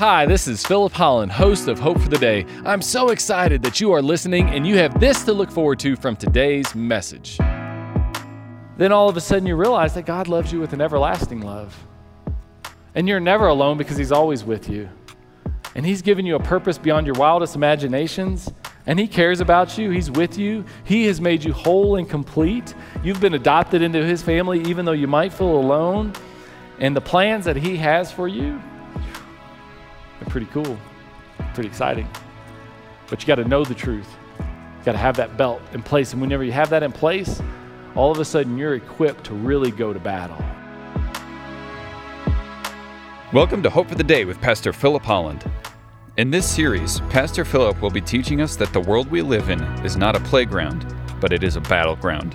Hi, this is Philip Holland, host of Hope for the Day. I'm so excited that you are listening and you have this to look forward to from today's message. Then all of a sudden you realize that God loves you with an everlasting love. And you're never alone because He's always with you. And He's given you a purpose beyond your wildest imaginations. And He cares about you. He's with you. He has made you whole and complete. You've been adopted into His family, even though you might feel alone. And the plans that He has for you are pretty cool, pretty exciting. But you got to know the truth. You got to have that belt in place. And whenever you have that in place, all of a sudden you're equipped to really go to battle. Welcome to Hope for the Day with Pastor Philip Holland. In this series, Pastor Philip will be teaching us that the world we live in is not a playground, but it is a battleground.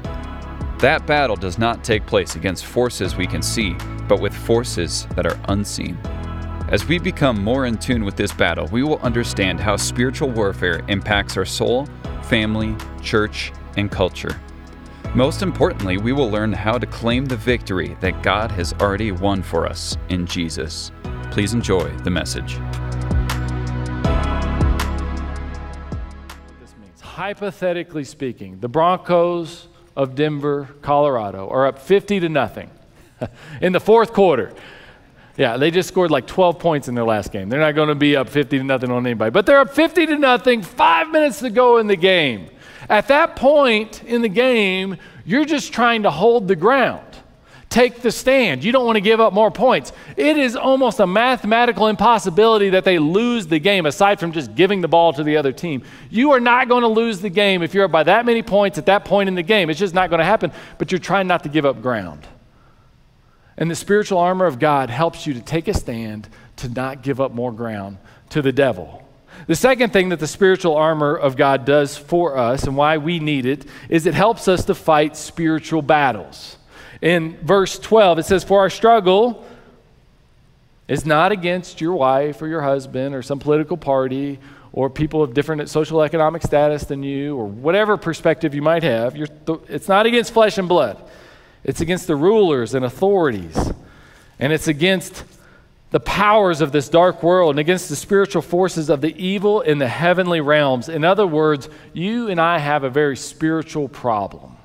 That battle does not take place against forces we can see, but with forces that are unseen. As we become more in tune with this battle, we will understand how spiritual warfare impacts our soul, family, church, and culture. Most importantly, we will learn how to claim the victory that God has already won for us in Jesus. Please enjoy the message. This means, hypothetically speaking, the Broncos of Denver, Colorado are up 50 to nothing in the fourth quarter. Yeah, they just scored like 12 points in their last game. They're not going to be up 50 to nothing on anybody, but they're up 50 to nothing, five minutes to go in the game. At that point in the game, you're just trying to hold the ground. Take the stand. You don't want to give up more points. It is almost a mathematical impossibility that they lose the game, aside from just giving the ball to the other team. You are not going to lose the game if you're up by that many points at that point in the game. It's just not going to happen, but you're trying not to give up ground. And the spiritual armor of God helps you to take a stand to not give up more ground to the devil. The second thing that the spiritual armor of God does for us and why we need it is it helps us to fight spiritual battles. In verse 12, it says, For our struggle is not against your wife or your husband or some political party or people of different social economic status than you or whatever perspective you might have. Th- it's not against flesh and blood, it's against the rulers and authorities, and it's against the powers of this dark world and against the spiritual forces of the evil in the heavenly realms. In other words, you and I have a very spiritual problem,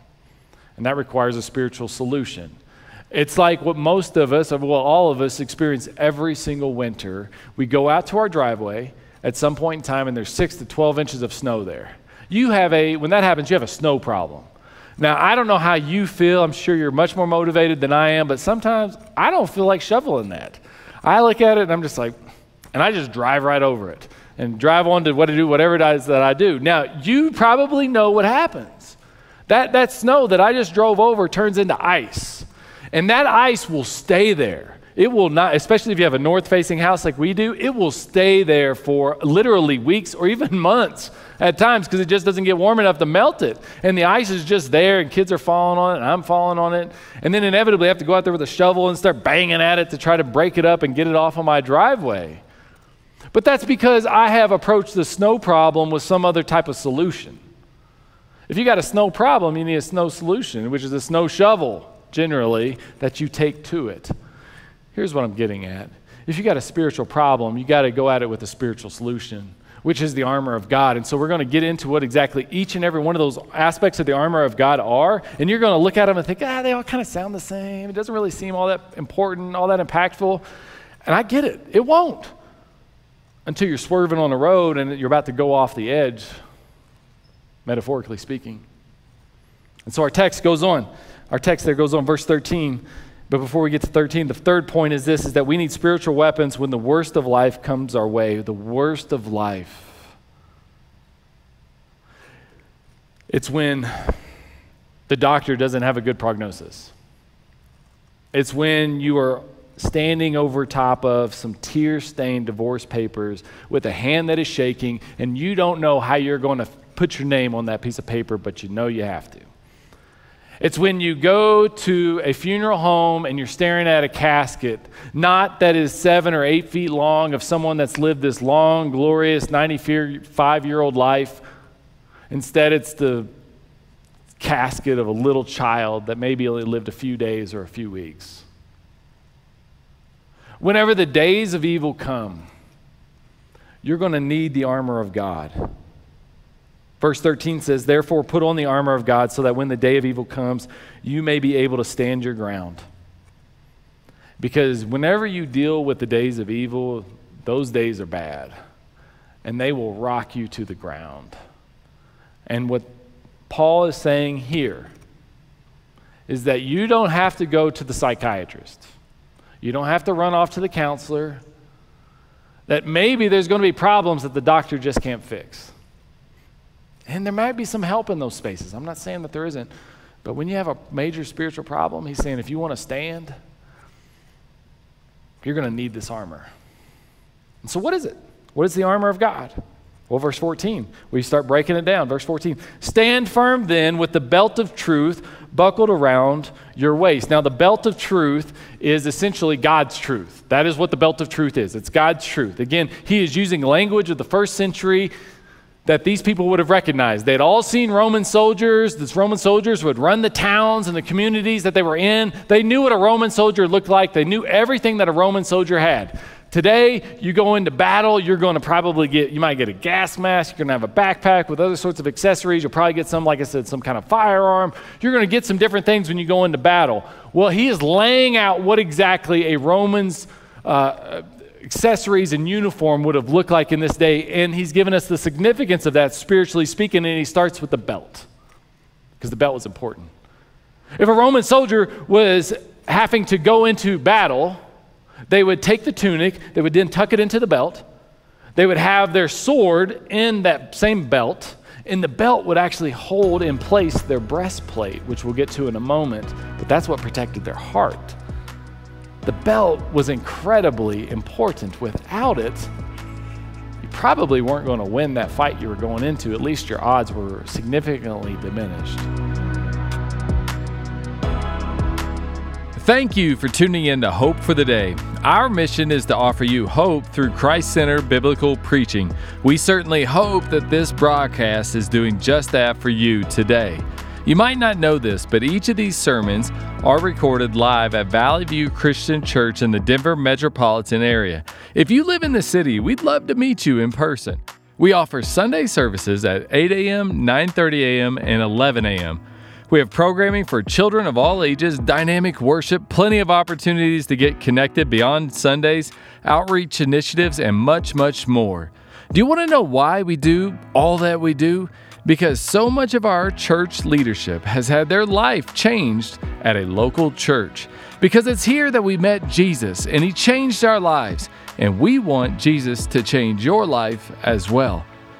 and that requires a spiritual solution. It's like what most of us, well, all of us, experience every single winter. We go out to our driveway at some point in time, and there's six to 12 inches of snow there. You have a, when that happens, you have a snow problem. Now, I don't know how you feel. I'm sure you're much more motivated than I am, but sometimes I don't feel like shoveling that. I look at it and I'm just like, and I just drive right over it and drive on to what to do, whatever it is that I do. Now, you probably know what happens. That, that snow that I just drove over turns into ice, and that ice will stay there. It will not, especially if you have a north facing house like we do, it will stay there for literally weeks or even months at times because it just doesn't get warm enough to melt it. And the ice is just there, and kids are falling on it, and I'm falling on it. And then inevitably, I have to go out there with a shovel and start banging at it to try to break it up and get it off of my driveway. But that's because I have approached the snow problem with some other type of solution. If you got a snow problem, you need a snow solution, which is a snow shovel, generally, that you take to it. Here's what I'm getting at. If you got a spiritual problem, you got to go at it with a spiritual solution which is the armor of God. And so we're going to get into what exactly each and every one of those aspects of the armor of God are. And you're going to look at them and think, ah, they all kind of sound the same. It doesn't really seem all that important, all that impactful. And I get it, it won't until you're swerving on the road and you're about to go off the edge, metaphorically speaking. And so our text goes on. Our text there goes on, verse 13. But before we get to 13, the third point is this is that we need spiritual weapons when the worst of life comes our way, the worst of life. It's when the doctor doesn't have a good prognosis. It's when you are standing over top of some tear stained divorce papers with a hand that is shaking, and you don't know how you're going to put your name on that piece of paper, but you know you have to. It's when you go to a funeral home and you're staring at a casket, not that is seven or eight feet long of someone that's lived this long, glorious 95 year old life. Instead, it's the casket of a little child that maybe only lived a few days or a few weeks. Whenever the days of evil come, you're going to need the armor of God. Verse 13 says, Therefore, put on the armor of God so that when the day of evil comes, you may be able to stand your ground. Because whenever you deal with the days of evil, those days are bad, and they will rock you to the ground. And what Paul is saying here is that you don't have to go to the psychiatrist, you don't have to run off to the counselor, that maybe there's going to be problems that the doctor just can't fix. And there might be some help in those spaces. I'm not saying that there isn't. But when you have a major spiritual problem, he's saying if you want to stand, you're going to need this armor. And so, what is it? What is the armor of God? Well, verse 14, we start breaking it down. Verse 14 Stand firm then with the belt of truth buckled around your waist. Now, the belt of truth is essentially God's truth. That is what the belt of truth is. It's God's truth. Again, he is using language of the first century that these people would have recognized. They'd all seen Roman soldiers. These Roman soldiers would run the towns and the communities that they were in. They knew what a Roman soldier looked like, they knew everything that a Roman soldier had. Today, you go into battle, you're going to probably get, you might get a gas mask, you're going to have a backpack with other sorts of accessories. You'll probably get some, like I said, some kind of firearm. You're going to get some different things when you go into battle. Well, he is laying out what exactly a Roman's uh, accessories and uniform would have looked like in this day. And he's given us the significance of that spiritually speaking, and he starts with the belt, because the belt was important. If a Roman soldier was having to go into battle, they would take the tunic, they would then tuck it into the belt. They would have their sword in that same belt, and the belt would actually hold in place their breastplate, which we'll get to in a moment, but that's what protected their heart. The belt was incredibly important. Without it, you probably weren't going to win that fight you were going into. At least your odds were significantly diminished. Thank you for tuning in to Hope for the Day. Our mission is to offer you hope through Christ centered biblical preaching. We certainly hope that this broadcast is doing just that for you today. You might not know this, but each of these sermons are recorded live at Valley View Christian Church in the Denver metropolitan area. If you live in the city, we'd love to meet you in person. We offer Sunday services at 8 a.m., 9:30 a.m., and 11 a.m. We have programming for children of all ages, dynamic worship, plenty of opportunities to get connected beyond Sundays, outreach initiatives, and much, much more. Do you want to know why we do all that we do? Because so much of our church leadership has had their life changed at a local church. Because it's here that we met Jesus and He changed our lives, and we want Jesus to change your life as well.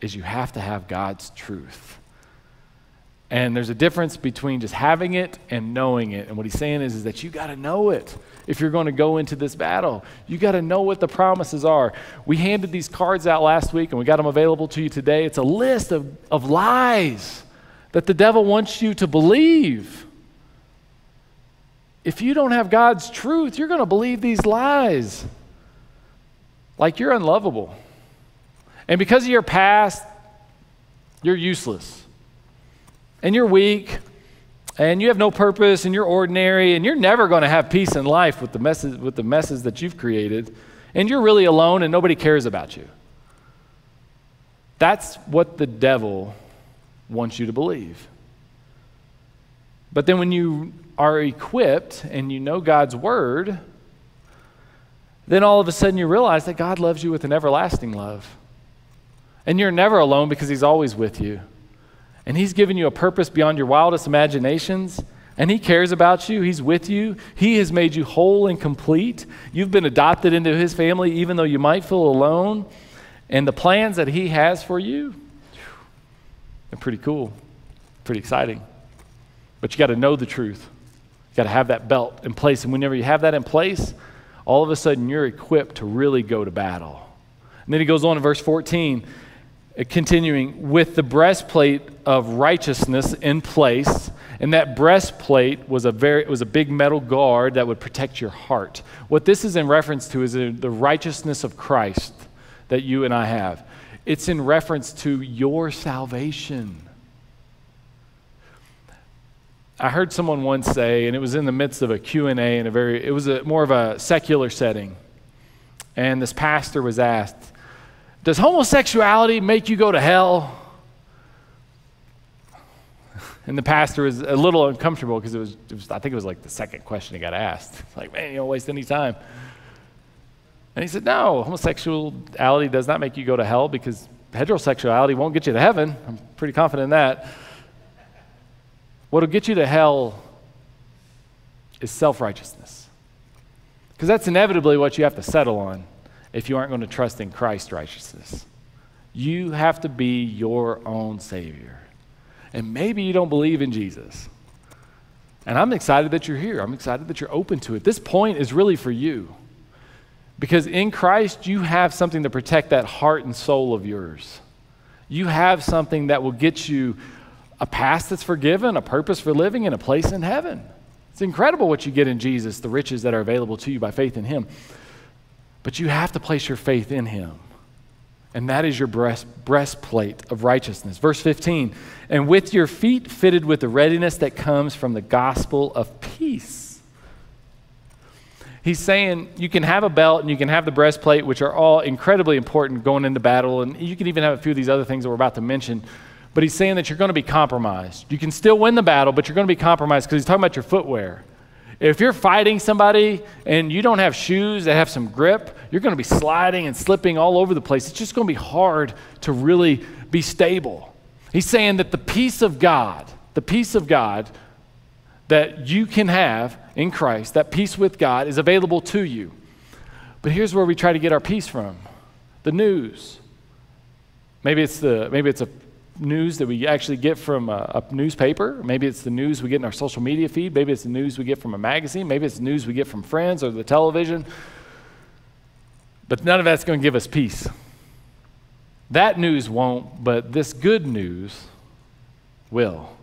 is you have to have God's truth. And there's a difference between just having it and knowing it. And what he's saying is, is that you got to know it if you're going to go into this battle. You got to know what the promises are. We handed these cards out last week and we got them available to you today. It's a list of, of lies that the devil wants you to believe. If you don't have God's truth, you're going to believe these lies like you're unlovable. And because of your past, you're useless. And you're weak. And you have no purpose and you're ordinary and you're never going to have peace in life with the messes with the messes that you've created. And you're really alone and nobody cares about you. That's what the devil wants you to believe. But then when you are equipped and you know God's word, then all of a sudden you realize that God loves you with an everlasting love. And you're never alone because He's always with you. And He's given you a purpose beyond your wildest imaginations. And He cares about you. He's with you. He has made you whole and complete. You've been adopted into His family, even though you might feel alone. And the plans that He has for you, they're pretty cool, pretty exciting. But you got to know the truth. You got to have that belt in place. And whenever you have that in place, all of a sudden you're equipped to really go to battle. And then he goes on in verse 14, uh, Uh, continuing, with the breastplate of righteousness in place. And that breastplate was a, very, it was a big metal guard that would protect your heart. What this is in reference to is the righteousness of Christ that you and I have. It's in reference to your salvation. I heard someone once say, and it was in the midst of a Q&A in a very, it was a, more of a secular setting. And this pastor was asked, does homosexuality make you go to hell? And the pastor was a little uncomfortable because it was, it was, I think it was like the second question he got asked. Like, man, you don't waste any time. And he said, no, homosexuality does not make you go to hell because heterosexuality won't get you to heaven. I'm pretty confident in that. What'll get you to hell is self righteousness. Because that's inevitably what you have to settle on if you aren't going to trust in Christ's righteousness. You have to be your own Savior. And maybe you don't believe in Jesus. And I'm excited that you're here. I'm excited that you're open to it. This point is really for you. Because in Christ, you have something to protect that heart and soul of yours. You have something that will get you a past that's forgiven, a purpose for living, and a place in heaven. It's incredible what you get in Jesus, the riches that are available to you by faith in Him. But you have to place your faith in Him. And that is your breast, breastplate of righteousness. Verse 15, and with your feet fitted with the readiness that comes from the gospel of peace. He's saying you can have a belt and you can have the breastplate, which are all incredibly important going into battle. And you can even have a few of these other things that we're about to mention. But he's saying that you're going to be compromised. You can still win the battle, but you're going to be compromised because he's talking about your footwear. If you're fighting somebody and you don't have shoes that have some grip, you're going to be sliding and slipping all over the place. It's just going to be hard to really be stable. He's saying that the peace of God, the peace of God that you can have in Christ, that peace with God is available to you. But here's where we try to get our peace from the news. Maybe it's, the, maybe it's a news that we actually get from a, a, newspaper. Maybe it's the news we get in our social media feed. Maybe it's the news we get from a magazine. Maybe it's news we get from friends or the television. But none of that's going to give us peace. That news won't, but this good news will.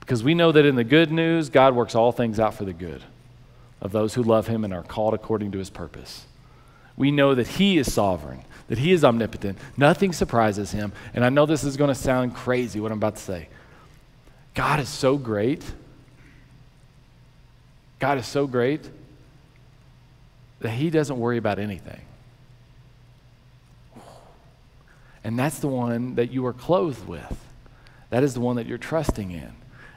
Because we know that in the good news, God works all things out for the good of those who love Him and are called according to His purpose. We know that He is sovereign that He is omnipotent. Nothing surprises Him. And I know this is going to sound crazy, what I'm about to say. God is so great. God is so great that He doesn't worry about anything. And that's the one that you are clothed with. That is the one that you're trusting in.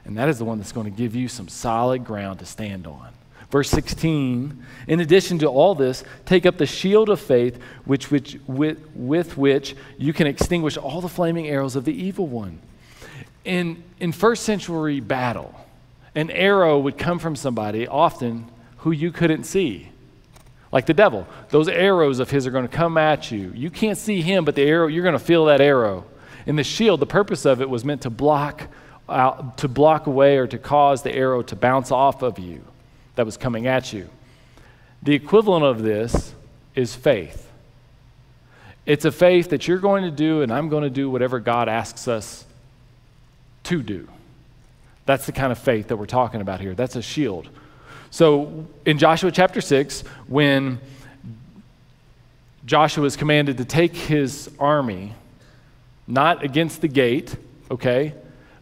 And that is the one that's going to give you some solid ground to stand on. Verse 16, in addition to all this, take up the shield of faith which, which, with, with which you can extinguish all the flaming arrows of the evil one. In, in first century battle, an arrow would come from somebody, often who you couldn't see. Like the devil. Those arrows of his are going to come at you. You can't see him, but the arrow, you're going to feel that arrow. In the shield, the purpose of it was meant to block out, to block away or to cause the arrow to bounce off of you that was coming at you. The equivalent of this is faith. It's a faith that you're going to do, and I'm going to do whatever God asks us to do. That's the kind of faith that we're talking about here. That's a shield. So in Joshua chapter 6, when Joshua is commanded to take his army, not against the gate, okay,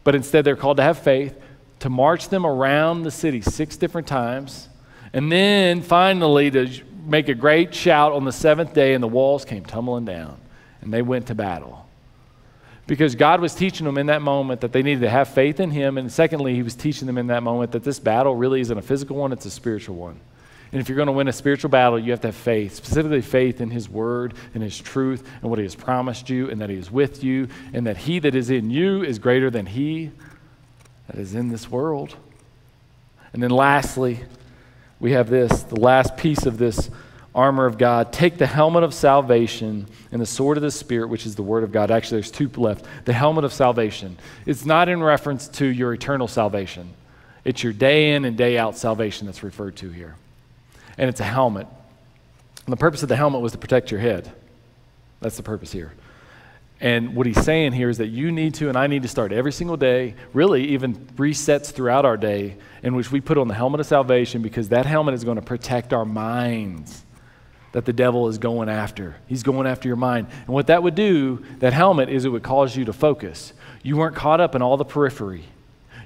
but instead they're called to have faith, to march them around the city six different times, and then finally to make a great shout on the seventh day, and the walls came tumbling down, and they went to battle. Because God was teaching them in that moment that they needed to have faith in Him, and secondly, He was teaching them in that moment that this battle really isn't a physical one, it's a spiritual one. And if you're going to win a spiritual battle, you have to have faith, specifically faith in His Word and His truth and what He has promised you, and that He is with you, and that He that is in you is greater than He that is in this world. And then lastly, we have this the last piece of this armor of God. Take the helmet of salvation and the sword of the Spirit, which is the word of God. Actually, there's two left. The helmet of salvation. It's not in reference to your eternal salvation, it's your day in and day out salvation that's referred to here. And it's a helmet. And the purpose of the helmet was to protect your head. That's the purpose here. And what he's saying here is that you need to, and I need to start every single day, really even resets throughout our day, in which we put on the helmet of salvation because that helmet is going to protect our minds that the devil is going after. He's going after your mind. And what that would do, that helmet, is it would cause you to focus. You weren't caught up in all the periphery.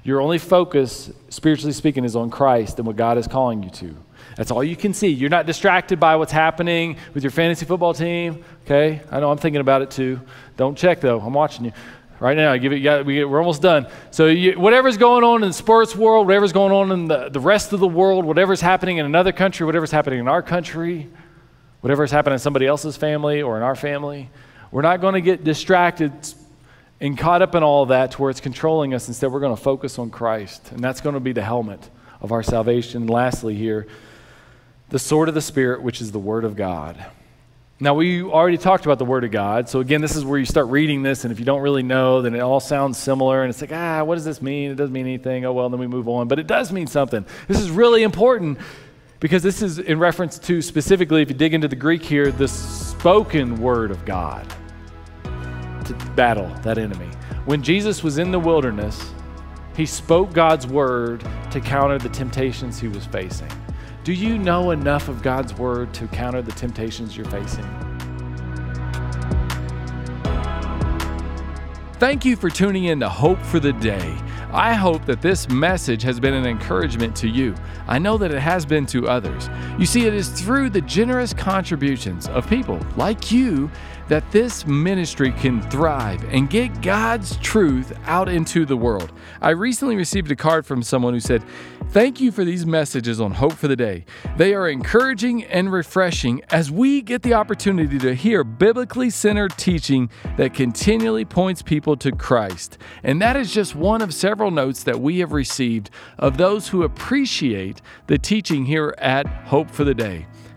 Your only focus, spiritually speaking, is on Christ and what God is calling you to. That's all you can see. You're not distracted by what's happening with your fantasy football team. Okay? I know I'm thinking about it too. Don't check though. I'm watching you. Right now, give it, got, we, are almost done. So, you, whatever's going on in the sports world, whatever's going on in the, the rest of the world, whatever's happening in another country, whatever's happening in our country, whatever's happening in somebody else's family or in our family, we're not going to get distracted and caught up in all that to where it's controlling us. Instead, we're going to focus on Christ. And that's going to be the helmet of our salvation. And lastly, here, the sword of the Spirit, which is the Word of God. Now, we already talked about the Word of God. So, again, this is where you start reading this, and if you don't really know, then it all sounds similar. And it's like, ah, what does this mean? It doesn't mean anything. Oh, well, then we move on. But it does mean something. This is really important because this is in reference to specifically, if you dig into the Greek here, the spoken Word of God to battle that enemy. When Jesus was in the wilderness, he spoke God's Word to counter the temptations he was facing. Do you know enough of God's word to counter the temptations you're facing? Thank you for tuning in to Hope for the Day. I hope that this message has been an encouragement to you. I know that it has been to others. You see, it is through the generous contributions of people like you that this ministry can thrive and get God's truth out into the world. I recently received a card from someone who said, Thank you for these messages on Hope for the Day. They are encouraging and refreshing as we get the opportunity to hear biblically centered teaching that continually points people to Christ. And that is just one of several notes that we have received of those who appreciate the teaching here at Hope for the Day.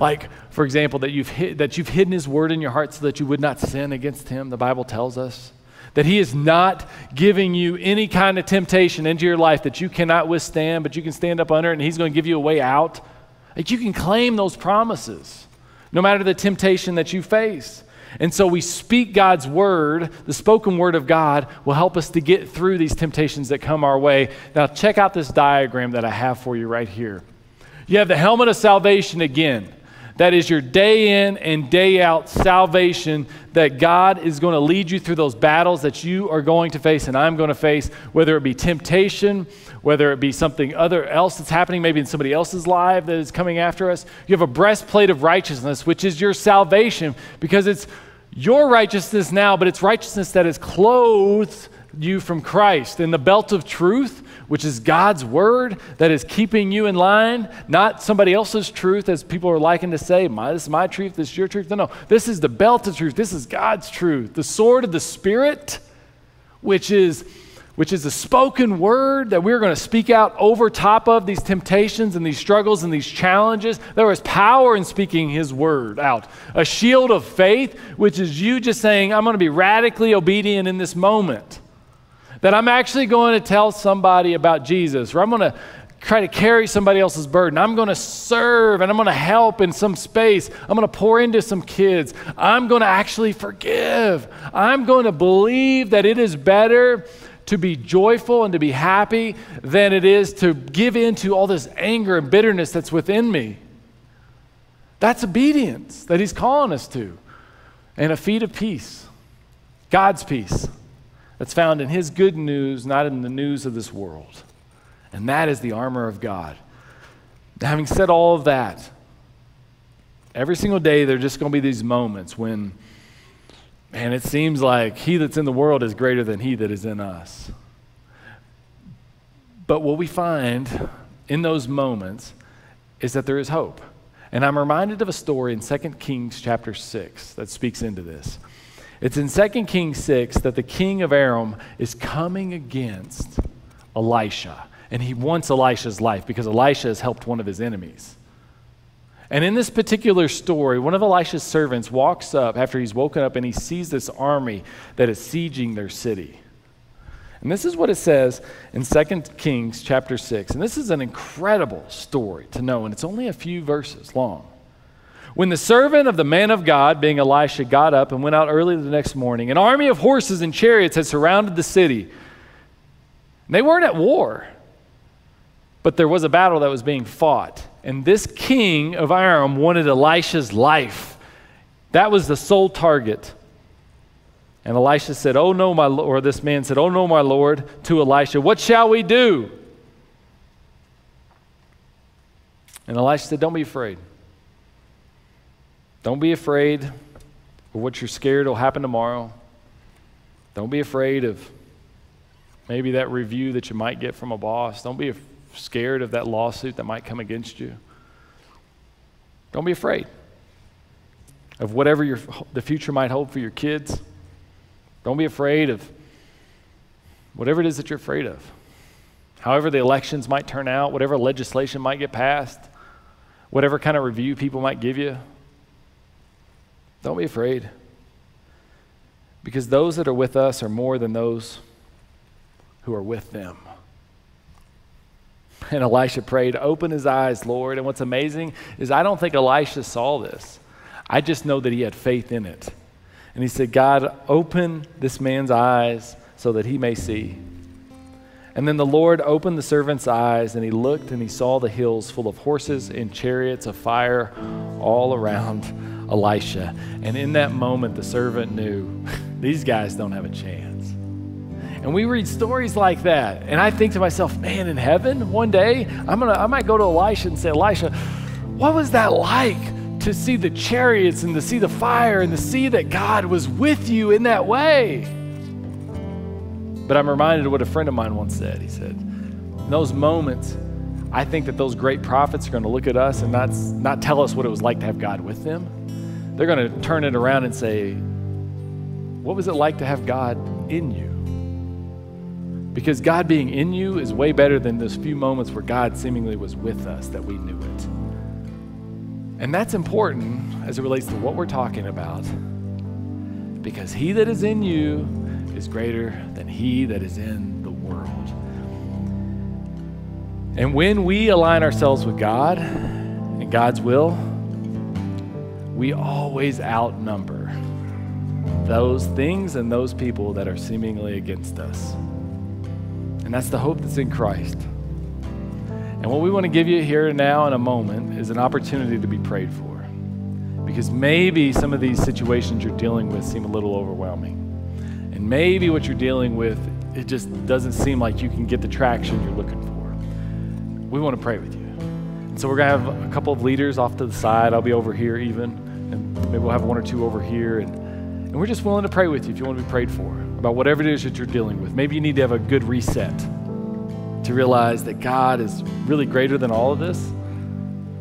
Like, for example, that you've, hid, that you've hidden his word in your heart so that you would not sin against him, the Bible tells us. That he is not giving you any kind of temptation into your life that you cannot withstand, but you can stand up under it and he's going to give you a way out. Like you can claim those promises no matter the temptation that you face. And so we speak God's word, the spoken word of God will help us to get through these temptations that come our way. Now, check out this diagram that I have for you right here. You have the helmet of salvation again. That is your day in and day out salvation that God is going to lead you through those battles that you are going to face and I'm going to face, whether it be temptation, whether it be something other else that's happening, maybe in somebody else's life that is coming after us. You have a breastplate of righteousness, which is your salvation because it's your righteousness now, but it's righteousness that is clothed you from Christ. And the belt of truth, which is God's word that is keeping you in line, not somebody else's truth, as people are liking to say, my, this is my truth, this is your truth. No, no. This is the belt of truth. This is God's truth. The sword of the Spirit, which is which is the spoken word that we're going to speak out over top of these temptations and these struggles and these challenges. There is power in speaking his word out. A shield of faith, which is you just saying, I'm going to be radically obedient in this moment that I'm actually going to tell somebody about Jesus, or I'm going to try to carry somebody else's burden. I'm going to serve and I'm going to help in some space. I'm going to pour into some kids. I'm going to actually forgive. I'm going to believe that it is better to be joyful and to be happy than it is to give in to all this anger and bitterness that's within me. That's obedience that he's calling us to. And a feet of peace, God's peace that's found in His good news, not in the news of this world. And that is the armor of God. Having said all of that, every single day there are just going to be these moments when, man, it seems like he that's in the world is greater than he that is in us. But what we find in those moments is that there is hope. And I'm reminded of a story in 2 Kings chapter 6 that speaks into this. It's in 2 Kings 6 that the king of Aram is coming against Elisha. And he wants Elisha's life because Elisha has helped one of his enemies. And in this particular story, one of Elisha's servants walks up after he's woken up and he sees this army that is sieging their city. And this is what it says in 2 Kings chapter 6. And this is an incredible story to know, and it's only a few verses long. When the servant of the man of God, being Elisha, got up and went out early the next morning, an army of horses and chariots had surrounded the city. They weren't at war, but there was a battle that was being fought. And this king of Aram wanted Elisha's life. That was the sole target. And Elisha said, Oh no, my Lord, or this man said, Oh no, my Lord, to Elisha, what shall we do? And Elisha said, Don't be afraid. Don't be afraid of what you're scared will happen tomorrow. Don't be afraid of maybe that review that you might get from a boss. Don't be scared of that lawsuit that might come against you. Don't be afraid of whatever your, the future might hold for your kids. Don't be afraid of whatever it is that you're afraid of. However, the elections might turn out, whatever legislation might get passed, whatever kind of review people might give you, don't be afraid. Because those that are with us are more than those who are with them. And Elisha prayed, Open his eyes, Lord. And what's amazing is I don't think Elisha saw this. I just know that he had faith in it. And he said, God, open this man's eyes so that he may see. And then the Lord opened the servant's eyes, and he looked and he saw the hills full of horses and chariots of fire all around Elisha. And in that moment, the servant knew these guys don't have a chance. And we read stories like that. And I think to myself, man, in heaven, one day, I'm gonna, I might go to Elisha and say, Elisha, what was that like? to see the chariots and to see the fire and to see that God was with you in that way. But I'm reminded of what a friend of mine once said. He said, in those moments, I think that those great prophets are going to look at us and not, not tell us what it was like to have God with them. They're going to turn it around and say, What was it like to have God in you? Because God being in you is way better than those few moments where God seemingly was with us that we knew it. And that's important as it relates to what we're talking about. Because he that is in you is greater than he that is in the world. And when we align ourselves with God and God's will, we always outnumber those things and those people that are seemingly against us. And that's the hope that's in Christ. And what we want to give you here and now in a moment is an opportunity to be prayed for. Because maybe some of these situations you're dealing with seem a little overwhelming. And maybe what you're dealing with, it just doesn't seem like you can get the traction you're looking for. We want to pray with you. And so we're going to have a couple of leaders off to the side. I'll be over here even. Maybe we'll have one or two over here. And, and we're just willing to pray with you if you want to be prayed for about whatever it is that you're dealing with. Maybe you need to have a good reset to realize that God is really greater than all of this,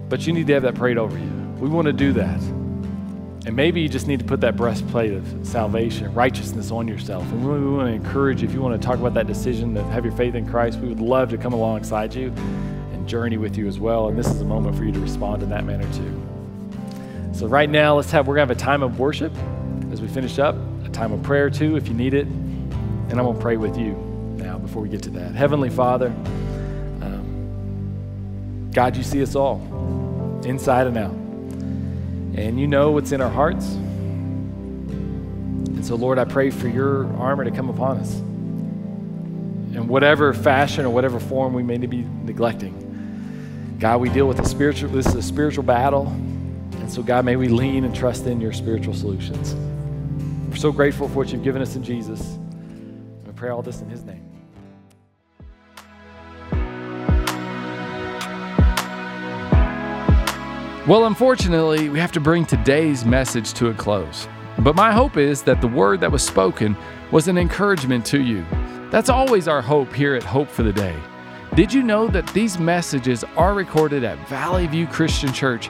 but you need to have that prayed over you. We want to do that. And maybe you just need to put that breastplate of salvation, righteousness on yourself. And we want to encourage you, if you want to talk about that decision to have your faith in Christ, we would love to come alongside you and journey with you as well. And this is a moment for you to respond in that manner too. So right now, let's have we're gonna have a time of worship as we finish up, a time of prayer too, if you need it. And I'm gonna pray with you now before we get to that. Heavenly Father, um, God, you see us all, inside and out. And you know what's in our hearts. And so, Lord, I pray for your armor to come upon us. In whatever fashion or whatever form we may be neglecting. God, we deal with a spiritual, this is a spiritual battle. And so, God, may we lean and trust in your spiritual solutions. We're so grateful for what you've given us in Jesus. And we pray all this in his name. Well, unfortunately, we have to bring today's message to a close. But my hope is that the word that was spoken was an encouragement to you. That's always our hope here at Hope for the Day. Did you know that these messages are recorded at Valley View Christian Church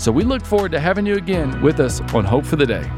So we look forward to having you again with us on Hope for the Day.